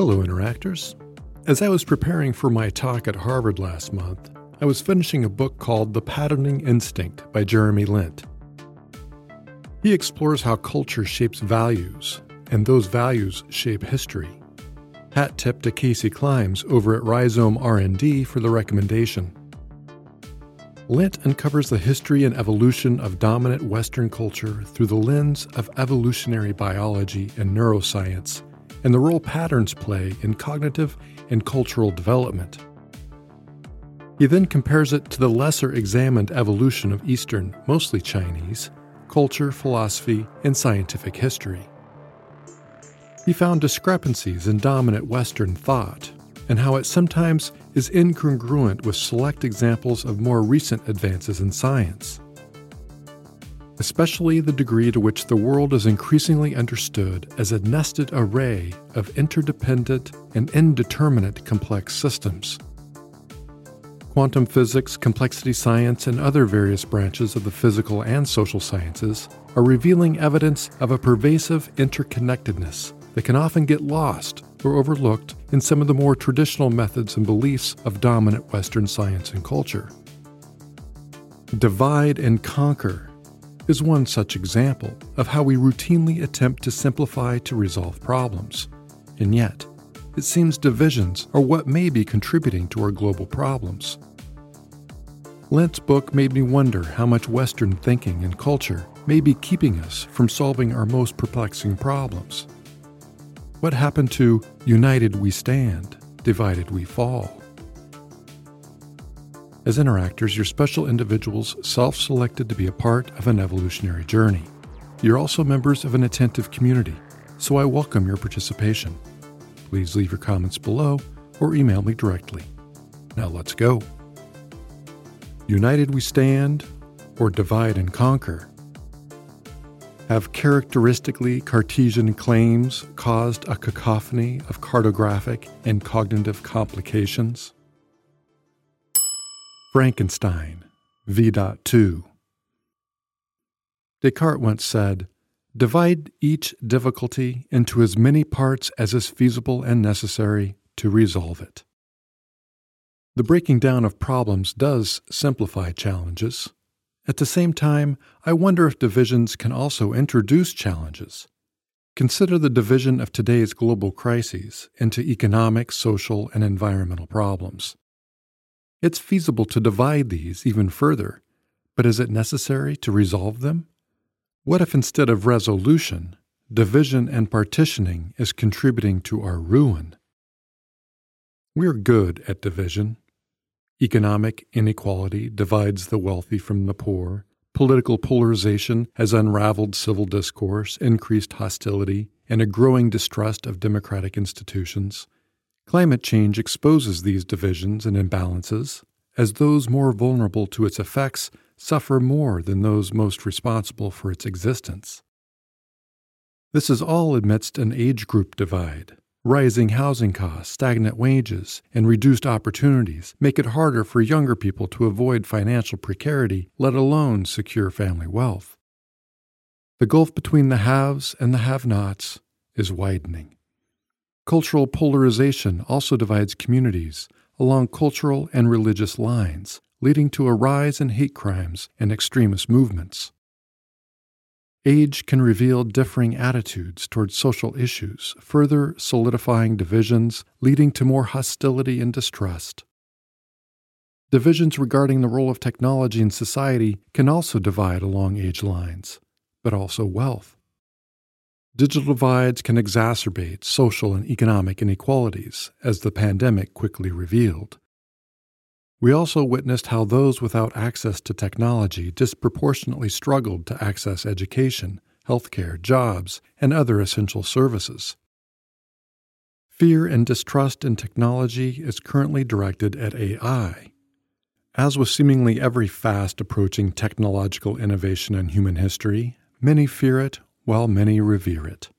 Hello, Interactors. As I was preparing for my talk at Harvard last month, I was finishing a book called The Patterning Instinct by Jeremy Lent. He explores how culture shapes values, and those values shape history. Hat tip to Kasey Klimes over at Rhizome R&D for the recommendation. Lent uncovers the history and evolution of dominant Western culture through the lens of evolutionary biology and neuroscience and the role patterns play in cognitive and cultural development. He then compares it to the lesser examined evolution of Eastern, mostly Chinese, culture, philosophy, and scientific history. He found discrepancies in dominant Western thought and how it sometimes is incongruent with select examples of more recent advances in science especially the degree to which the world is increasingly understood as a nested array of interdependent and indeterminate complex systems. Quantum physics, complexity science, and other various branches of the physical and social sciences are revealing evidence of a pervasive interconnectedness that can often get lost or overlooked in some of the more traditional methods and beliefs of dominant Western science and culture. Divide and conquer is one such example of how we routinely attempt to simplify to resolve problems. And yet, it seems divisions are what may be contributing to our global problems. Lent's book made me wonder how much Western thinking and culture may be keeping us from solving our most perplexing problems. What happened to united we stand, divided we fall? As interactors, you're special individuals self selected to be a part of an evolutionary journey. You're also members of an attentive community, so I welcome your participation. Please leave your comments below or email me directly. Now let's go. United we stand, or divide and conquer. Have characteristically Cartesian claims caused a cacophony of cartographic and cognitive complications? Frankenstein, V.2. Descartes once said, Divide each difficulty into as many parts as is feasible and necessary to resolve it. The breaking down of problems does simplify challenges. At the same time, I wonder if divisions can also introduce challenges. Consider the division of today's global crises into economic, social, and environmental problems. It's feasible to divide these even further, but is it necessary to resolve them? What if instead of resolution, division and partitioning is contributing to our ruin? We're good at division. Economic inequality divides the wealthy from the poor. Political polarization has unraveled civil discourse, increased hostility, and a growing distrust of democratic institutions. Climate change exposes these divisions and imbalances, as those more vulnerable to its effects suffer more than those most responsible for its existence. This is all amidst an age group divide. Rising housing costs, stagnant wages, and reduced opportunities make it harder for younger people to avoid financial precarity, let alone secure family wealth. The gulf between the haves and the have nots is widening. Cultural polarization also divides communities along cultural and religious lines, leading to a rise in hate crimes and extremist movements. Age can reveal differing attitudes toward social issues, further solidifying divisions, leading to more hostility and distrust. Divisions regarding the role of technology in society can also divide along age lines, but also wealth. Digital divides can exacerbate social and economic inequalities, as the pandemic quickly revealed. We also witnessed how those without access to technology disproportionately struggled to access education, healthcare, jobs, and other essential services. Fear and distrust in technology is currently directed at AI. As with seemingly every fast approaching technological innovation in human history, many fear it while many revere it.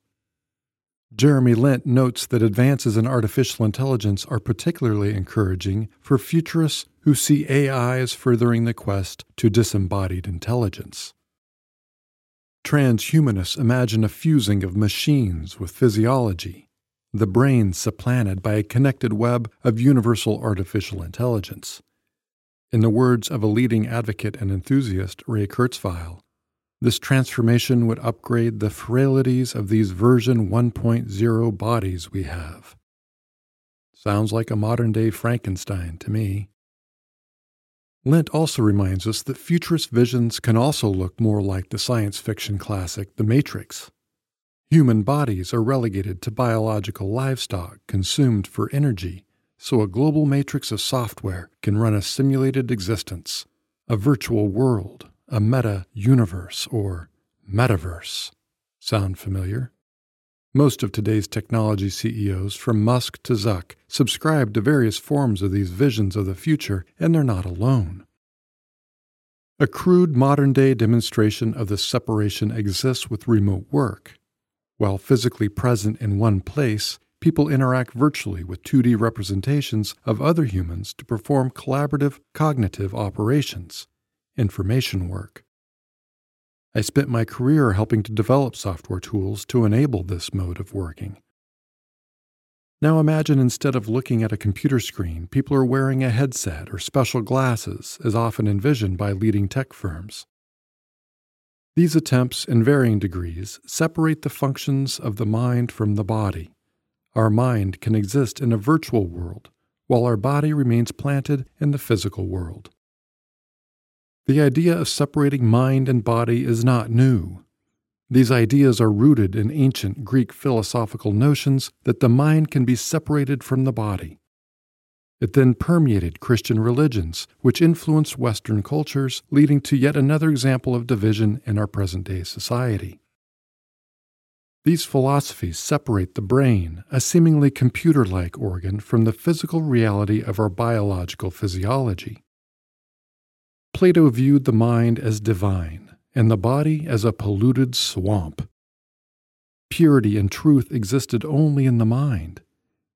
Jeremy Lent notes that advances in artificial intelligence are particularly encouraging for futurists who see AI as furthering the quest to disembodied intelligence. Transhumanists imagine a fusing of machines with physiology, the brain supplanted by a connected web of universal artificial intelligence. In the words of a leading advocate and enthusiast, Ray Kurzweil, this transformation would upgrade the frailties of these version 1.0 bodies we have. Sounds like a modern day Frankenstein to me. Lent also reminds us that futurist visions can also look more like the science fiction classic The Matrix. Human bodies are relegated to biological livestock consumed for energy, so a global matrix of software can run a simulated existence, a virtual world, a meta universe, or metaverse. Sound familiar? Most of today's technology CEOs, from Musk to Zuck, subscribe to various forms of these visions of the future, and they're not alone. A crude modern day demonstration of this separation exists with remote work. While physically present in one place, people interact virtually with 2D representations of other humans to perform collaborative cognitive operations, information work. I spent my career helping to develop software tools to enable this mode of working. Now imagine instead of looking at a computer screen, people are wearing a headset or special glasses, as often envisioned by leading tech firms. These attempts, in varying degrees, separate the functions of the mind from the body. Our mind can exist in a virtual world, while our body remains planted in the physical world. The idea of separating mind and body is not new. These ideas are rooted in ancient Greek philosophical notions that the mind can be separated from the body. It then permeated Christian religions, which influenced Western cultures, leading to yet another example of division in our present day society. These philosophies separate the brain, a seemingly computer like organ, from the physical reality of our biological physiology. Plato viewed the mind as divine and the body as a polluted swamp. Purity and truth existed only in the mind.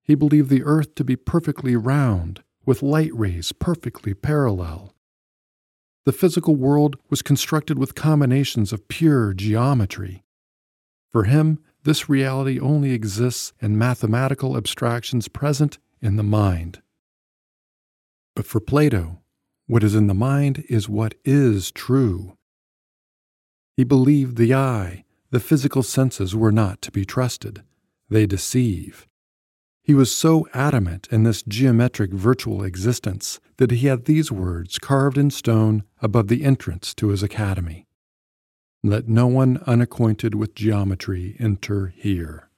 He believed the earth to be perfectly round, with light rays perfectly parallel. The physical world was constructed with combinations of pure geometry. For him, this reality only exists in mathematical abstractions present in the mind. But for Plato, what is in the mind is what is true. He believed the eye, the physical senses, were not to be trusted. They deceive. He was so adamant in this geometric virtual existence that he had these words carved in stone above the entrance to his academy Let no one unacquainted with geometry enter here.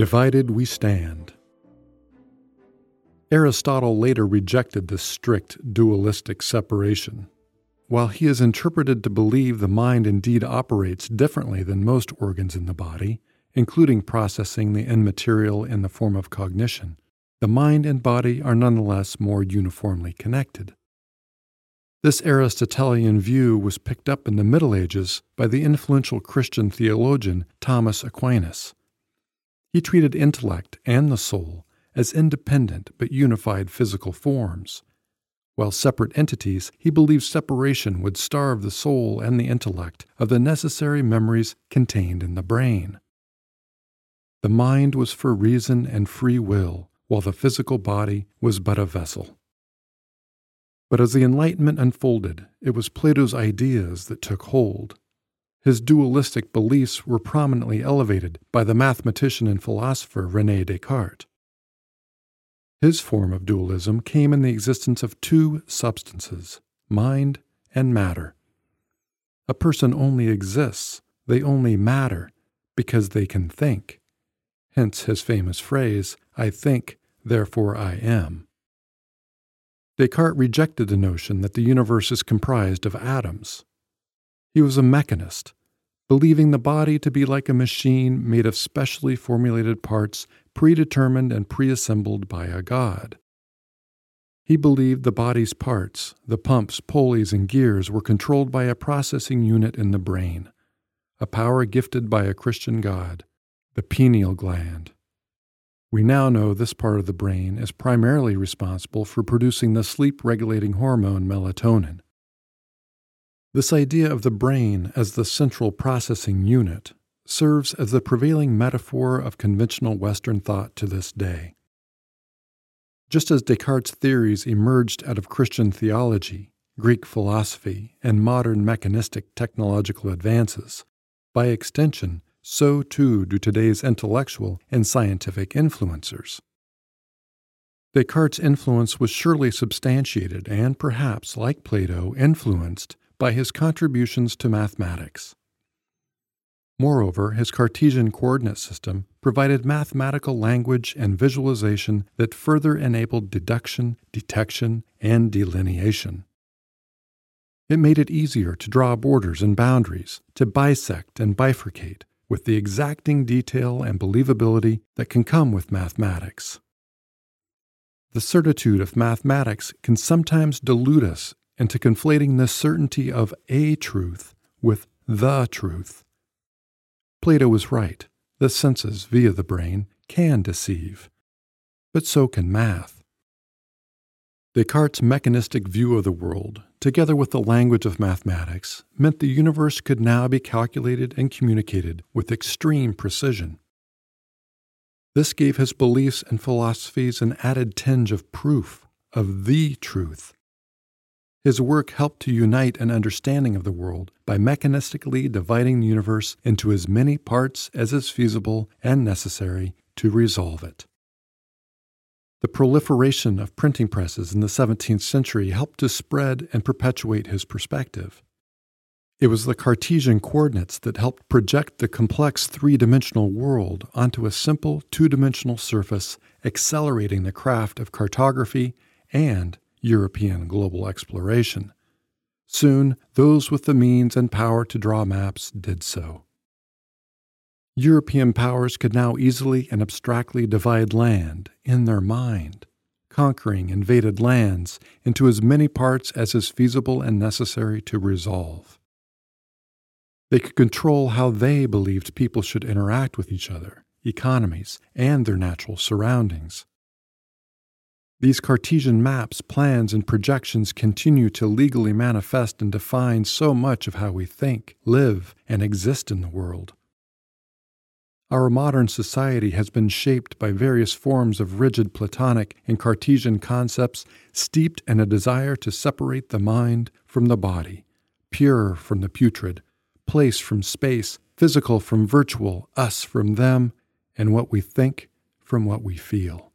Divided we stand. Aristotle later rejected this strict dualistic separation. While he is interpreted to believe the mind indeed operates differently than most organs in the body, including processing the immaterial in the form of cognition, the mind and body are nonetheless more uniformly connected. This Aristotelian view was picked up in the Middle Ages by the influential Christian theologian Thomas Aquinas. He treated intellect and the soul as independent but unified physical forms. While separate entities, he believed separation would starve the soul and the intellect of the necessary memories contained in the brain. The mind was for reason and free will, while the physical body was but a vessel. But as the Enlightenment unfolded, it was Plato's ideas that took hold. His dualistic beliefs were prominently elevated by the mathematician and philosopher Rene Descartes. His form of dualism came in the existence of two substances, mind and matter. A person only exists, they only matter, because they can think. Hence his famous phrase, I think, therefore I am. Descartes rejected the notion that the universe is comprised of atoms. He was a mechanist, believing the body to be like a machine made of specially formulated parts predetermined and preassembled by a god. He believed the body's parts, the pumps, pulleys, and gears, were controlled by a processing unit in the brain, a power gifted by a Christian god, the pineal gland. We now know this part of the brain is primarily responsible for producing the sleep regulating hormone melatonin. This idea of the brain as the central processing unit serves as the prevailing metaphor of conventional Western thought to this day. Just as Descartes' theories emerged out of Christian theology, Greek philosophy, and modern mechanistic technological advances, by extension, so too do today's intellectual and scientific influencers. Descartes' influence was surely substantiated and perhaps, like Plato, influenced by his contributions to mathematics. Moreover, his Cartesian coordinate system provided mathematical language and visualization that further enabled deduction, detection, and delineation. It made it easier to draw borders and boundaries, to bisect and bifurcate, with the exacting detail and believability that can come with mathematics. The certitude of mathematics can sometimes delude us into conflating the certainty of a truth with the truth. Plato was right. The senses, via the brain, can deceive. But so can math. Descartes' mechanistic view of the world, together with the language of mathematics, meant the universe could now be calculated and communicated with extreme precision. This gave his beliefs and philosophies an added tinge of proof, of the truth. His work helped to unite an understanding of the world by mechanistically dividing the universe into as many parts as is feasible and necessary to resolve it. The proliferation of printing presses in the 17th century helped to spread and perpetuate his perspective. It was the Cartesian coordinates that helped project the complex three dimensional world onto a simple two dimensional surface, accelerating the craft of cartography and European global exploration. Soon, those with the means and power to draw maps did so. European powers could now easily and abstractly divide land in their mind, conquering invaded lands into as many parts as is feasible and necessary to resolve. They could control how they believed people should interact with each other, economies, and their natural surroundings. These Cartesian maps, plans, and projections continue to legally manifest and define so much of how we think, live, and exist in the world. Our modern society has been shaped by various forms of rigid Platonic and Cartesian concepts steeped in a desire to separate the mind from the body, pure from the putrid, place from space, physical from virtual, us from them, and what we think from what we feel.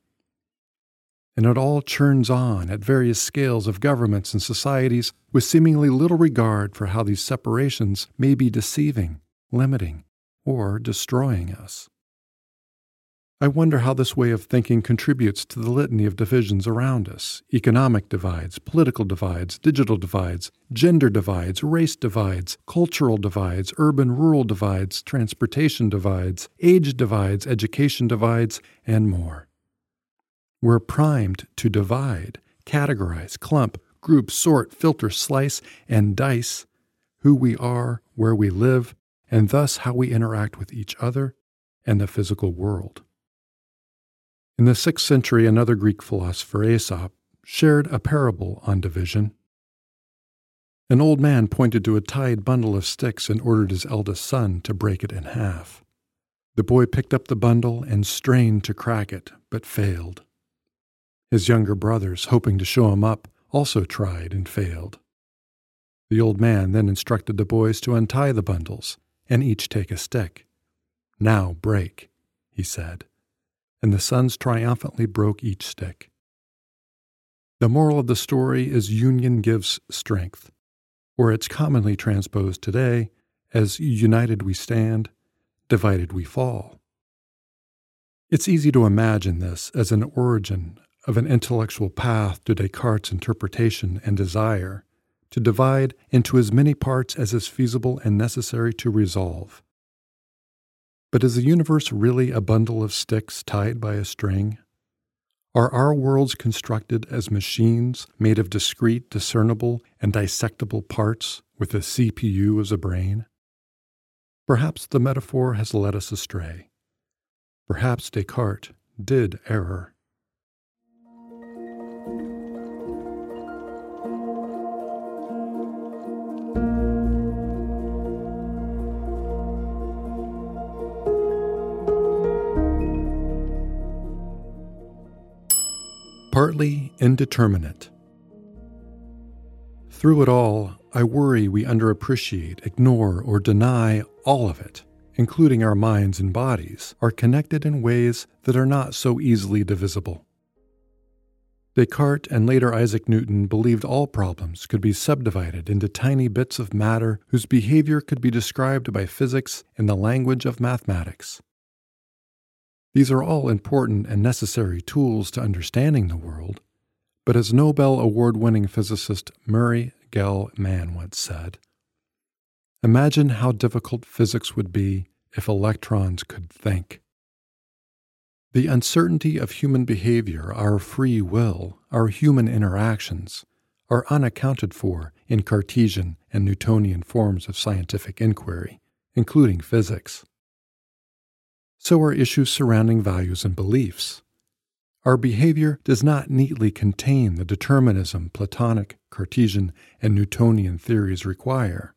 And it all churns on at various scales of governments and societies with seemingly little regard for how these separations may be deceiving, limiting, or destroying us. I wonder how this way of thinking contributes to the litany of divisions around us economic divides, political divides, digital divides, gender divides, race divides, cultural divides, urban rural divides, transportation divides, age divides, education divides, and more. We're primed to divide, categorize, clump, group, sort, filter, slice, and dice who we are, where we live, and thus how we interact with each other and the physical world. In the 6th century, another Greek philosopher, Aesop, shared a parable on division. An old man pointed to a tied bundle of sticks and ordered his eldest son to break it in half. The boy picked up the bundle and strained to crack it, but failed. His younger brothers, hoping to show him up, also tried and failed. The old man then instructed the boys to untie the bundles and each take a stick. Now break, he said, and the sons triumphantly broke each stick. The moral of the story is union gives strength, or it's commonly transposed today as united we stand, divided we fall. It's easy to imagine this as an origin of an intellectual path to Descartes' interpretation and desire to divide into as many parts as is feasible and necessary to resolve. But is the universe really a bundle of sticks tied by a string? Are our worlds constructed as machines made of discrete, discernible, and dissectable parts with a CPU as a brain? Perhaps the metaphor has led us astray. Perhaps Descartes did error. Indeterminate. Through it all, I worry we underappreciate, ignore, or deny all of it, including our minds and bodies, are connected in ways that are not so easily divisible. Descartes and later Isaac Newton believed all problems could be subdivided into tiny bits of matter whose behavior could be described by physics in the language of mathematics. These are all important and necessary tools to understanding the world, but as Nobel Award winning physicist Murray Gell-Mann once said, Imagine how difficult physics would be if electrons could think. The uncertainty of human behavior, our free will, our human interactions, are unaccounted for in Cartesian and Newtonian forms of scientific inquiry, including physics so are issues surrounding values and beliefs. Our behavior does not neatly contain the determinism Platonic, Cartesian, and Newtonian theories require.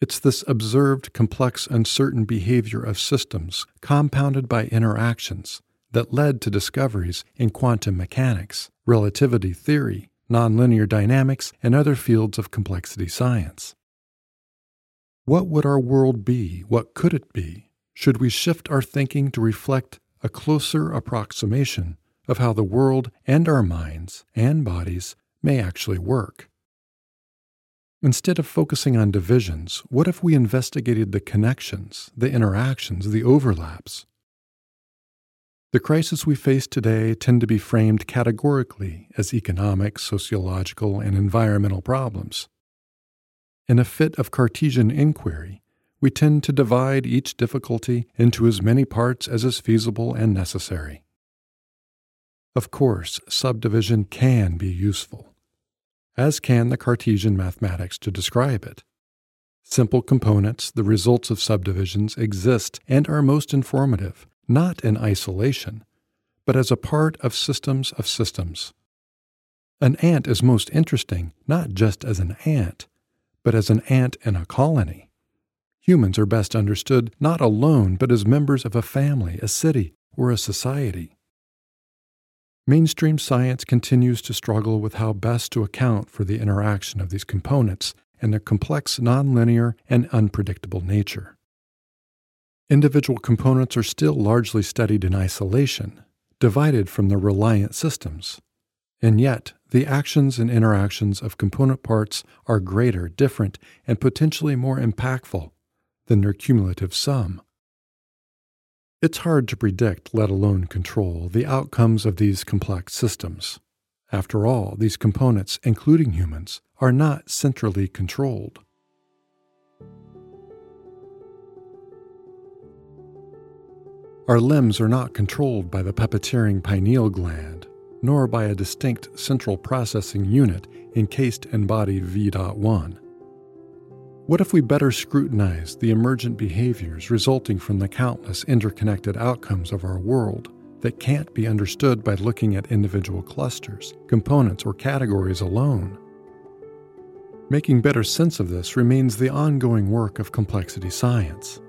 It's this observed, complex, uncertain behavior of systems, compounded by interactions, that led to discoveries in quantum mechanics, relativity theory, nonlinear dynamics, and other fields of complexity science. What would our world be? What could it be should we shift our thinking to reflect a closer approximation of how the world and our minds and bodies may actually work. Instead of focusing on divisions, what if we investigated the connections, the interactions, the overlaps? The crises we face today tend to be framed categorically as economic, sociological, and environmental problems. In a fit of Cartesian inquiry, we tend to divide each difficulty into as many parts as is feasible and necessary. Of course, subdivision can be useful, as can the Cartesian mathematics to describe it. Simple components, the results of subdivisions, exist and are most informative, not in isolation, but as a part of systems of systems. An ant is most interesting not just as an ant, but as an ant in a colony. Humans are best understood not alone, but as members of a family, a city, or a society. Mainstream science continues to struggle with how best to account for the interaction of these components and their complex, nonlinear, and unpredictable nature. Individual components are still largely studied in isolation, divided from the reliant systems. And yet, the actions and interactions of component parts are greater, different, and potentially more impactful than their cumulative sum. It's hard to predict, let alone control, the outcomes of these complex systems. After all, these components, including humans, are not centrally controlled. Our limbs are not controlled by the puppeteering pineal gland, nor by a distinct central processing unit encased in body V.1. What if we better scrutinize the emergent behaviors resulting from the countless interconnected outcomes of our world that can't be understood by looking at individual clusters, components, or categories alone? Making better sense of this remains the ongoing work of complexity science.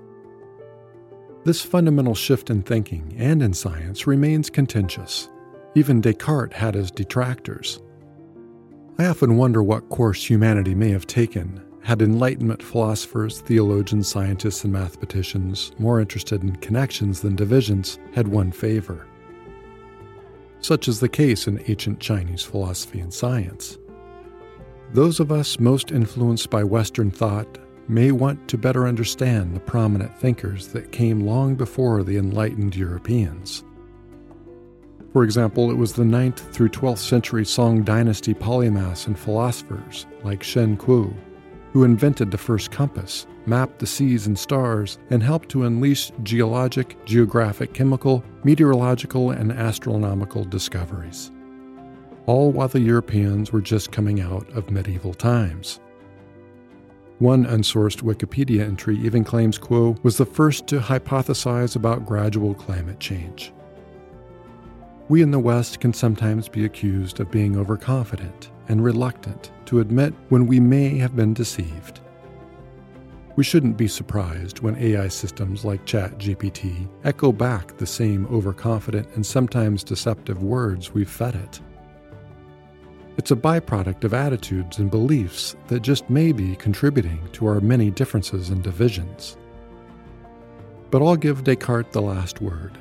This fundamental shift in thinking and in science remains contentious. Even Descartes had his detractors. I often wonder what course humanity may have taken had Enlightenment philosophers, theologians, scientists, and mathematicians, more interested in connections than divisions, had won favor. Such is the case in ancient Chinese philosophy and science. Those of us most influenced by Western thought may want to better understand the prominent thinkers that came long before the enlightened Europeans. For example, it was the 9th through 12th century Song dynasty polymaths and philosophers like Shen Kuo, who invented the first compass, mapped the seas and stars, and helped to unleash geologic, geographic, chemical, meteorological, and astronomical discoveries. All while the Europeans were just coming out of medieval times. One unsourced Wikipedia entry even claims Kuo was the first to hypothesize about gradual climate change. We in the West can sometimes be accused of being overconfident and reluctant to admit when we may have been deceived. We shouldn't be surprised when AI systems like ChatGPT echo back the same overconfident and sometimes deceptive words we've fed it. It's a byproduct of attitudes and beliefs that just may be contributing to our many differences and divisions. But I'll give Descartes the last word.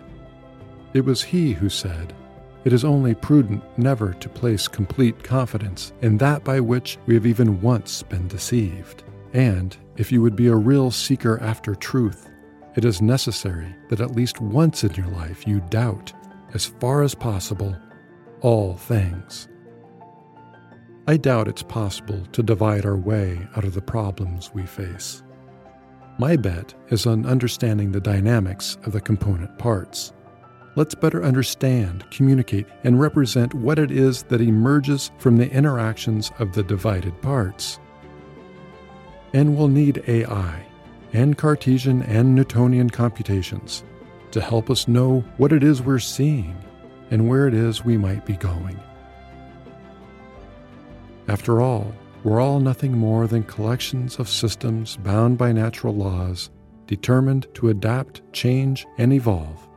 It was he who said, It is only prudent never to place complete confidence in that by which we have even once been deceived. And if you would be a real seeker after truth, it is necessary that at least once in your life you doubt, as far as possible, all things. I doubt it's possible to divide our way out of the problems we face. My bet is on understanding the dynamics of the component parts. Let's better understand, communicate, and represent what it is that emerges from the interactions of the divided parts. And we'll need AI and Cartesian and Newtonian computations to help us know what it is we're seeing and where it is we might be going. After all, we're all nothing more than collections of systems bound by natural laws, determined to adapt, change, and evolve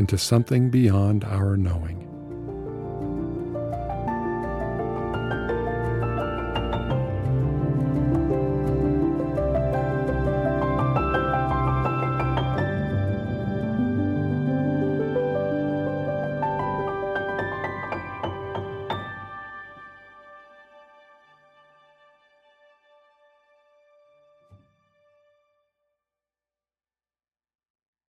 into something beyond our knowing.